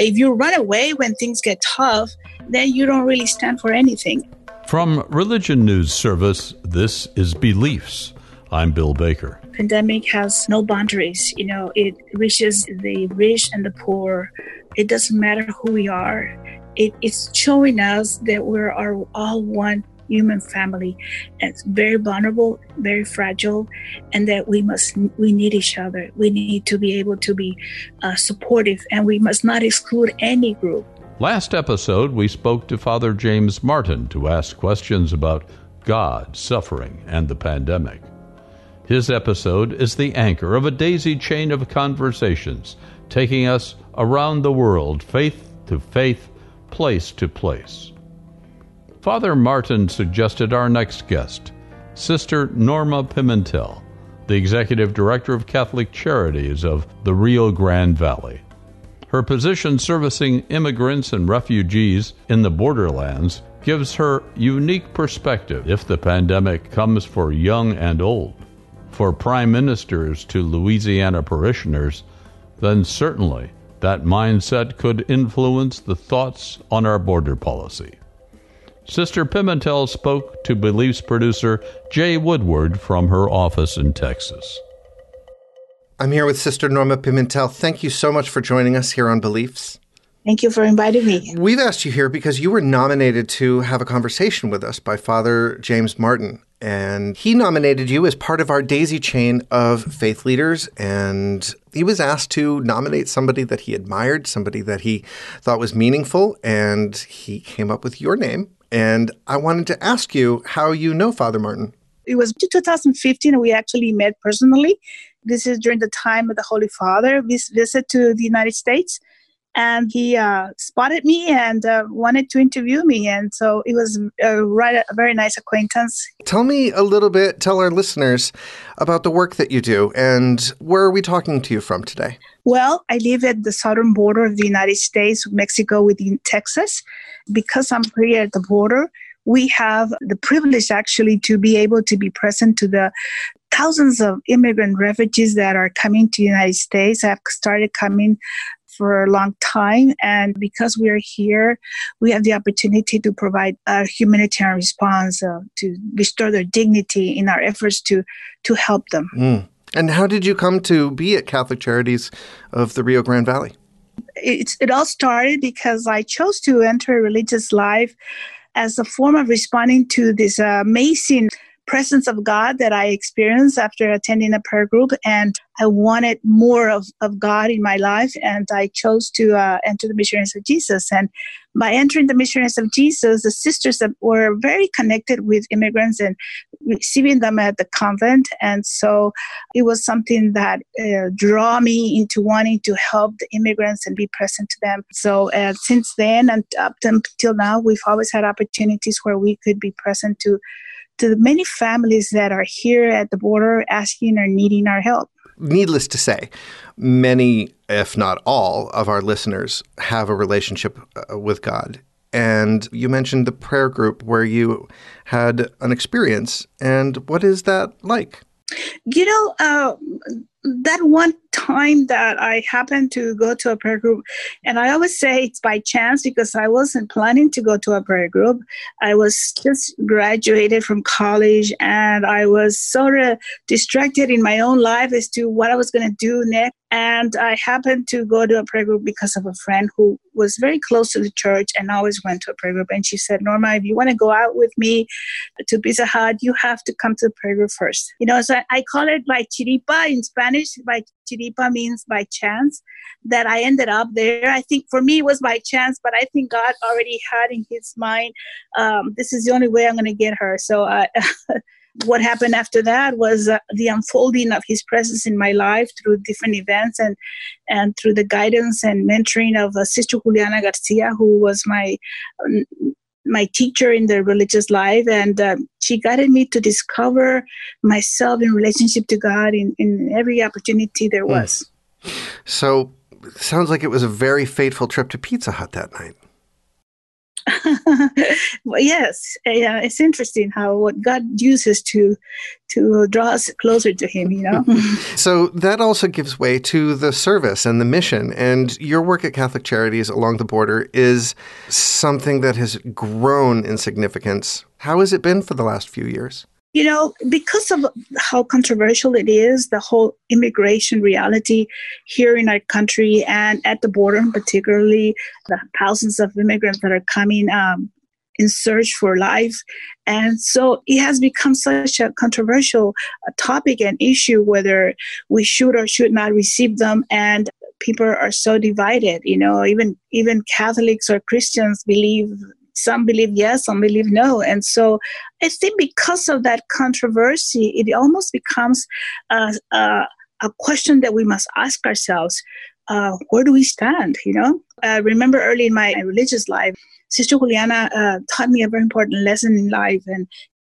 If you run away when things get tough, then you don't really stand for anything. From Religion News Service, this is Beliefs. I'm Bill Baker. Pandemic has no boundaries. You know, it reaches the rich and the poor. It doesn't matter who we are. It, it's showing us that we're all one human family it's very vulnerable very fragile and that we must we need each other. We need to be able to be uh, supportive and we must not exclude any group. Last episode we spoke to father james martin to ask questions about god suffering and the pandemic. His episode is the anchor of a daisy chain of conversations taking us around the world faith to faith place to place Father Martin suggested our next guest, Sister Norma Pimentel, the Executive Director of Catholic Charities of the Rio Grande Valley. Her position servicing immigrants and refugees in the borderlands gives her unique perspective if the pandemic comes for young and old. For prime ministers to Louisiana parishioners, then certainly that mindset could influence the thoughts on our border policy. Sister Pimentel spoke to Beliefs producer Jay Woodward from her office in Texas. I'm here with Sister Norma Pimentel. Thank you so much for joining us here on Beliefs. Thank you for inviting me. We've asked you here because you were nominated to have a conversation with us by Father James Martin. And he nominated you as part of our daisy chain of faith leaders. And he was asked to nominate somebody that he admired, somebody that he thought was meaningful. And he came up with your name. And I wanted to ask you how you know Father Martin. It was 2015, and we actually met personally. This is during the time of the Holy Father visit to the United States and he uh, spotted me and uh, wanted to interview me. And so it was uh, right a very nice acquaintance. Tell me a little bit tell our listeners about the work that you do and where are we talking to you from today? Well i live at the southern border of the united states mexico within texas. Because i'm here at the border we have the privilege actually to be able to be present to the thousands of immigrant refugees that are coming to the United States. Have started coming for a long time. And because we are here, we have the opportunity to provide a humanitarian response uh, to restore their dignity in our efforts to, to help them. Mm. And how did you come to be at Catholic Charities of the Rio Grande Valley? It, it all started because I chose to enter a religious life as a form of responding to this amazing presence of God that I experienced after attending a prayer group. And I wanted more of, of God in my life. And I chose to uh, enter the Missionaries of Jesus. And by entering the Missionaries of Jesus, the sisters that were very connected with immigrants and receiving them at the convent. And so it was something that uh, draw me into wanting to help the immigrants and be present to them. So uh, since then and up until now, we've always had opportunities where we could be present to to the many families that are here at the border asking or needing our help. Needless to say, many, if not all, of our listeners have a relationship uh, with God. And you mentioned the prayer group where you had an experience. And what is that like? You know, uh, that one time that I happened to go to a prayer group, and I always say it's by chance because I wasn't planning to go to a prayer group. I was just graduated from college and I was sort of distracted in my own life as to what I was going to do next. And I happened to go to a prayer group because of a friend who was very close to the church and always went to a prayer group. And she said, Norma, if you want to go out with me to Pizza Hut, you have to come to the prayer group first. You know, so I call it by chiripa in Spanish. By chiripa means by chance that I ended up there. I think for me it was by chance, but I think God already had in his mind, um, this is the only way I'm going to get her. So I. what happened after that was uh, the unfolding of his presence in my life through different events and and through the guidance and mentoring of uh, sister juliana garcia who was my um, my teacher in the religious life and uh, she guided me to discover myself in relationship to god in, in every opportunity there hmm. was mm. so sounds like it was a very fateful trip to pizza hut that night well, yes, uh, it's interesting how what God uses to to draw us closer to Him. You know. so that also gives way to the service and the mission, and your work at Catholic Charities along the border is something that has grown in significance. How has it been for the last few years? You know, because of how controversial it is, the whole immigration reality here in our country and at the border, particularly the thousands of immigrants that are coming um, in search for life. And so it has become such a controversial uh, topic and issue whether we should or should not receive them. And people are so divided. You know, even even Catholics or Christians believe some believe yes, some believe no. And so I think because of that controversy, it almost becomes a, a, a question that we must ask ourselves uh, where do we stand? You know, I remember early in my religious life, Sister Juliana uh, taught me a very important lesson in life and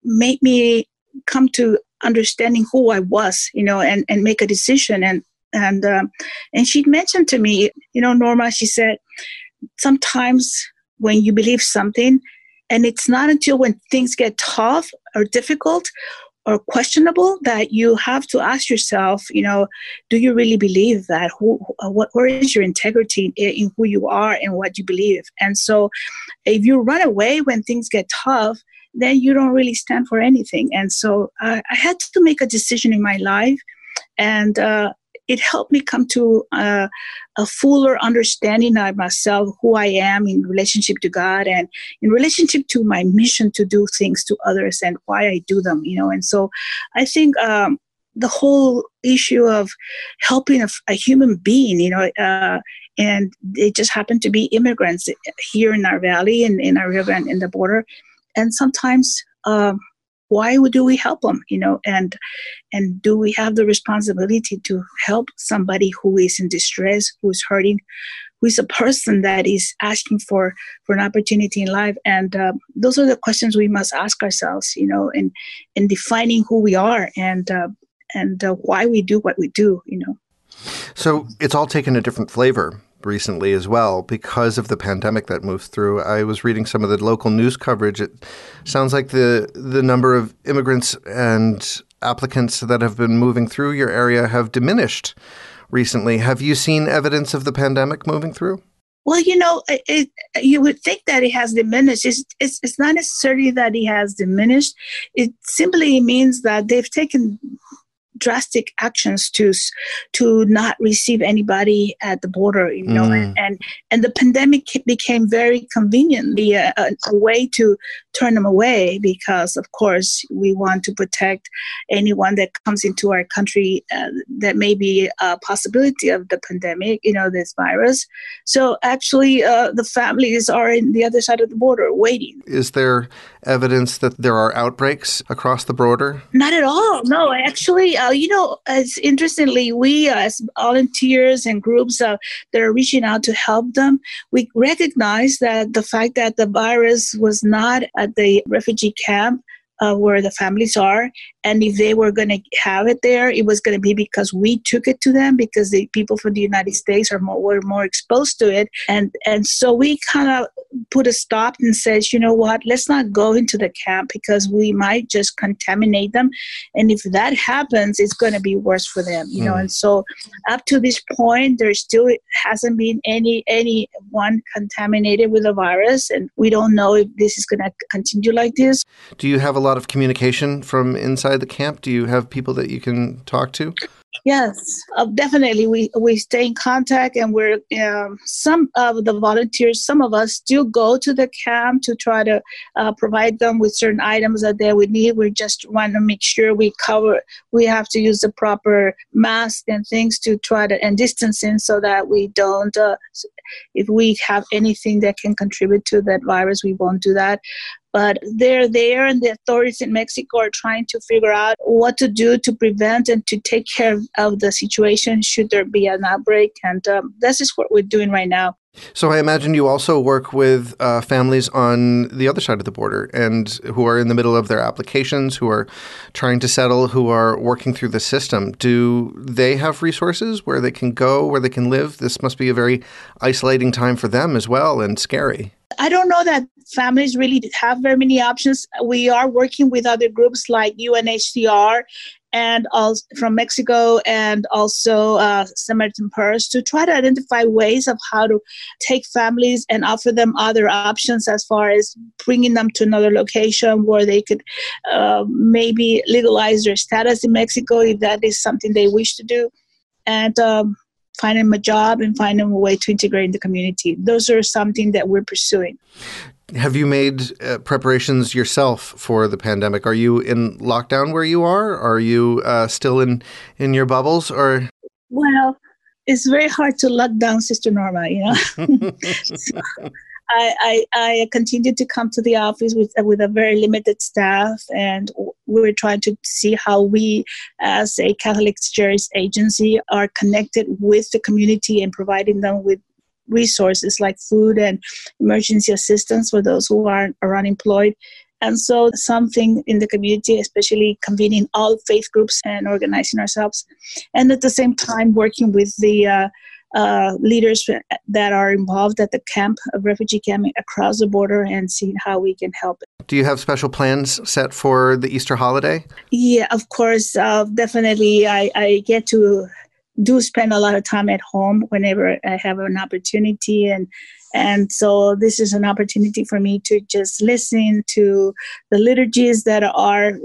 made me come to understanding who I was, you know, and, and make a decision. And and um, and she mentioned to me, you know, Norma, she said, sometimes when you believe something. And it's not until when things get tough or difficult or questionable that you have to ask yourself, you know, do you really believe that? Who, what, where is your integrity in, in who you are and what you believe? And so, if you run away when things get tough, then you don't really stand for anything. And so, I had to make a decision in my life, and uh, it helped me come to uh, a fuller understanding of myself, who I am in relationship to God, and in relationship to my mission to do things to others and why I do them. You know, and so I think um, the whole issue of helping a, a human being, you know. Uh, and they just happen to be immigrants here in our valley and in our river and in the border. And sometimes um, why do we help them you know and and do we have the responsibility to help somebody who is in distress who is hurting who is a person that is asking for for an opportunity in life? And uh, those are the questions we must ask ourselves you know in in defining who we are and uh, and uh, why we do what we do you know. So it's all taken a different flavor recently as well because of the pandemic that moved through. I was reading some of the local news coverage. It sounds like the the number of immigrants and applicants that have been moving through your area have diminished recently. Have you seen evidence of the pandemic moving through? Well, you know, it, it, you would think that it has diminished. It's, it's, it's not necessarily that it has diminished. It simply means that they've taken drastic actions to to not receive anybody at the border you know mm. and, and, and the pandemic became very conveniently a, a, way to turn them away because of course we want to protect anyone that comes into our country uh, that may be a possibility of the pandemic you know this virus. So actually uh, the families are in the other side of the border waiting. Is there evidence that there are outbreaks across the border? Not at all. No actually uh, you know, as interestingly, we as volunteers and groups uh, that are reaching out to help them, we recognize that the fact that the virus was not at the refugee camp uh, where the families are. And if they were going to have it there, it was going to be because we took it to them because the people from the United States are more were more exposed to it. And and so we kind of put a stop and says, you know what, let's not go into the camp because we might just contaminate them. And if that happens, it's going to be worse for them, you mm. know. Hmm. And so up to this point, there still hasn't been any anyone contaminated with the virus, and we don't know if this is going to continue like this. Do you have a lot of communication from inside the camp? Do you have people that you can talk to? Yes, uh, definitely. We we stay in contact, and we're um, some of the volunteers. Some of us do go to the camp to try to uh, provide them with certain items that they would need. We just want to make sure we cover. We have to use the proper mask and things to try to and distancing so that we don't. Uh, if we have anything that can contribute to that virus, we won't do that. But they're there and the authorities in mexico are trying to figure out what to do to prevent and to take care of the situation should there be an outbreak. And um, this is what we're doing right now so I imagine you also work with uh, families on the other side of the border and who are in the middle of their applications, who are trying to settle, who are working through the system. Do they have resources where they can go, where they can live? This must be a very isolating time for them as well and scary. I don't know that families really have very many options. We are working with other groups like UNHCR and also from Mexico and also uh, Samaritan Purse to try to identify ways of how to take families and offer them other options as far as bringing them to another location where they could uh, maybe legalize their status in Mexico if that is something they wish to do. And um, find them a job and find them a way to integrate in the community. Those are something that we're pursuing. Have you made uh, preparations yourself for the pandemic? Are you in lockdown where you are? Are you uh, still in in your bubbles or? Well, it's very hard to lock down Sister Norma. You know. so, I, I, I continued to come to the office with with a very limited staff, and we're trying to see how we, as a Catholic Church agency, are connected with the community and providing them with resources like food and emergency assistance for those who are, are unemployed. And so, something in the community, especially convening all faith groups and organizing ourselves, and at the same time working with the uh, uh, leaders that are involved at the camp, a refugee camp across the border, and seeing how we can help. Do you have special plans set for the Easter holiday? Yeah, of course. Uh, definitely, I, I get to do spend a lot of time at home whenever I have an opportunity and and so this is an opportunity for me to just listen to the liturgies that are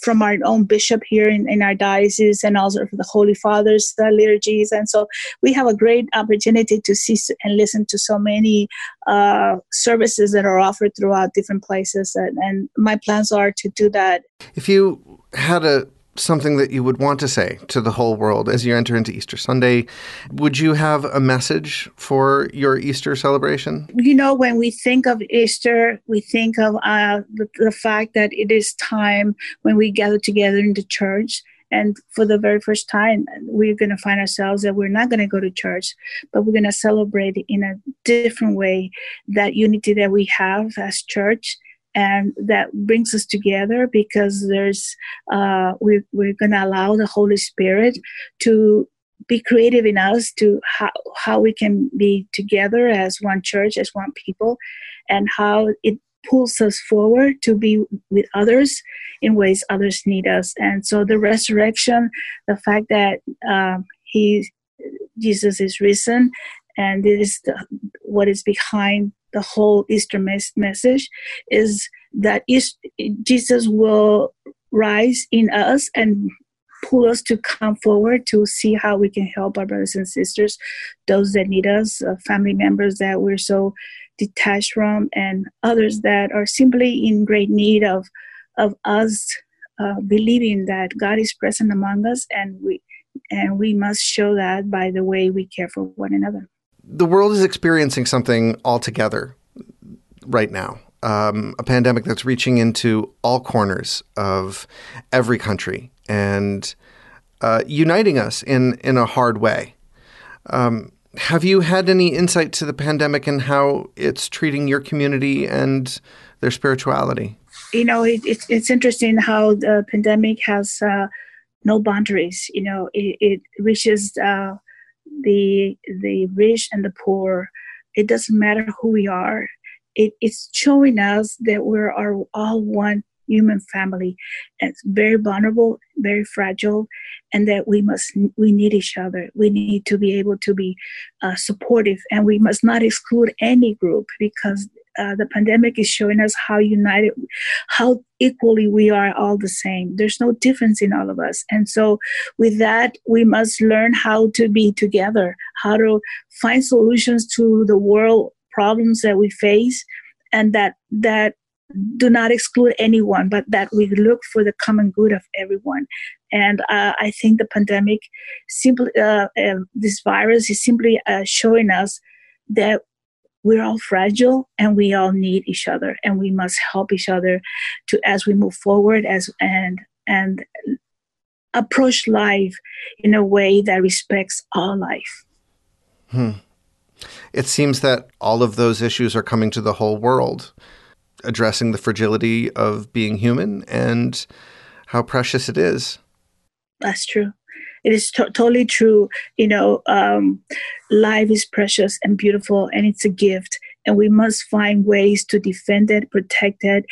from our own bishop here in, in our diocese and also for the Holy Father's uh, liturgies. And so we have a great opportunity to see and listen to so many uh, services that are offered throughout different places. And, and my plans are to do that. If you had a something that you would want to say to the whole world as you enter into Easter Sunday. Would you have a message for your Easter celebration? You know, when we think of Easter, we think of uh, the, the fact that it is time when we gather together in the church. And for the very first time, we're going to find ourselves that we're not going to go to church, but we're going to celebrate in a different way that unity that we have as church and that brings us together because there's uh, we, we're going to allow the holy spirit to be creative in us to how, how we can be together as one church as one people and how it pulls us forward to be with others in ways others need us. And so the resurrection the fact that um, he jesus is risen and it is the, what is behind the whole Easter mes- message is that East, Jesus will rise in us and pull us to come forward to see how we can help our brothers and sisters, those that need us, uh, family members that we're so detached from, and others that are simply in great need of of us uh, believing that God is present among us, and we and we must show that by the way we care for one another the world is experiencing something altogether right now. Um, a pandemic that's reaching into all corners of every country and uh, uniting us in in a hard way. Um, have you had any insight to the pandemic and how it's treating your community and their spirituality? You know, it, it, it's interesting how the pandemic has uh, no boundaries. You know, it, it reaches uh, the the rich and the poor. It doesn't matter who we are. It, it's showing us that we're all one human family. And it's very vulnerable, very fragile, and that we must we need each other. We need to be able to be uh, supportive, and we must not exclude any group because uh, the pandemic is showing us how united, how equally we are all the same. There's no difference in all of us. And so, with that, we must learn how to be together, how to find solutions to the world problems that we face, and that, that do not exclude anyone, but that we look for the common good of everyone. And uh, I think the pandemic, simply uh, uh, this virus is simply uh, showing us that we're all fragile and we all need each other and we must help each other to as we move forward as and and approach life in a way that respects all life. Hmm. it seems that all of those issues are coming to the whole world addressing the fragility of being human and how precious it is. That's true it is to- totally true. You know, um, life is precious and beautiful, and it's a gift. and we must find ways to defend it, protect it,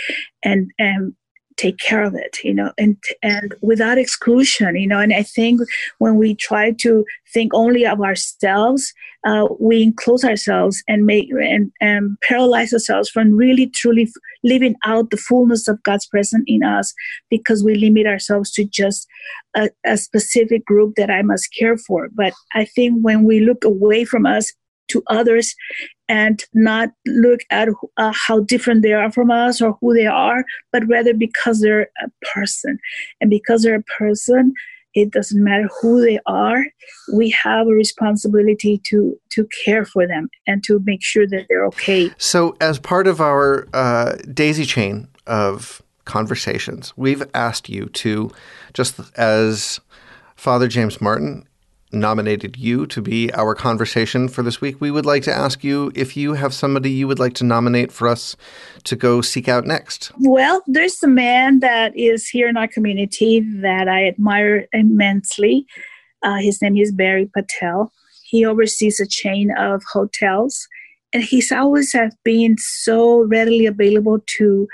and and take care of it you know and and without exclusion you know and i think when we try to think only of ourselves uh, we enclose ourselves and make and, and paralyze ourselves from really truly living out the fullness of god's presence in us because we limit ourselves to just a, a specific group that i must care for. But i think when we look away from us to others and not look at uh, how different they are from us or who they are, but rather because they're a person. And because they're a person, it doesn't matter who they are. We have a responsibility to to care for them and to make sure that they're okay. So, as part of our uh, daisy chain of conversations, we've asked you to, just as Father James Martin nominated you to be our conversation for this week, we would like to ask you if you have somebody you would like to nominate for us to go seek out next. Well, there's a man that is here in our community that I admire immensely. Uh, his name is Barry Patel. He oversees a chain of hotels, and he's always have been so readily available to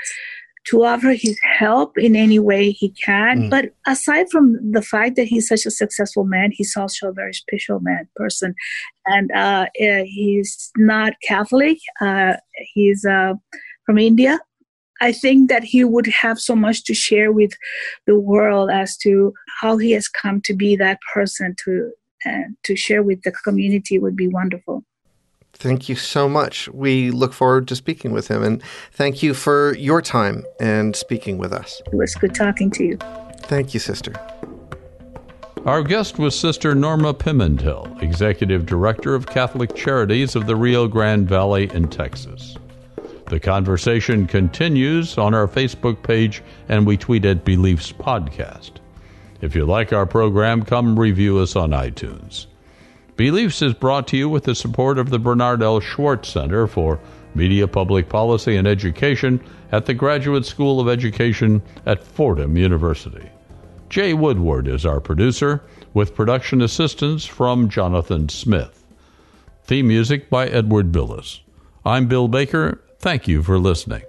to offer his help in any way he can. Mm. But aside from the fact that he's such a successful man, he's also a very special man person, and uh, eh, he's not Catholic. Uh, he's uh, from India. I think that he would have so much to share with the world as to how he has come to be that person to uh, to share with the community would be wonderful. Thank you so much. We look forward to speaking with him. And thank you for your time and speaking with us. It was good talking to you. Thank you, sister. Our guest was Sister Norma Pimentel, Executive Director of Catholic Charities of the Rio Grande Valley in Texas. The conversation continues on our Facebook page, and we tweet at Beliefs Podcast. If you like our program, come review us on iTunes. Beliefs is brought to you with the support of the Bernard L. Schwartz Center for Media, Public Policy, and Education at the Graduate School of Education at Fordham University. Jay Woodward is our producer, with production assistance from Jonathan Smith. Theme music by Edward Billis. I'm Bill Baker. Thank you for listening.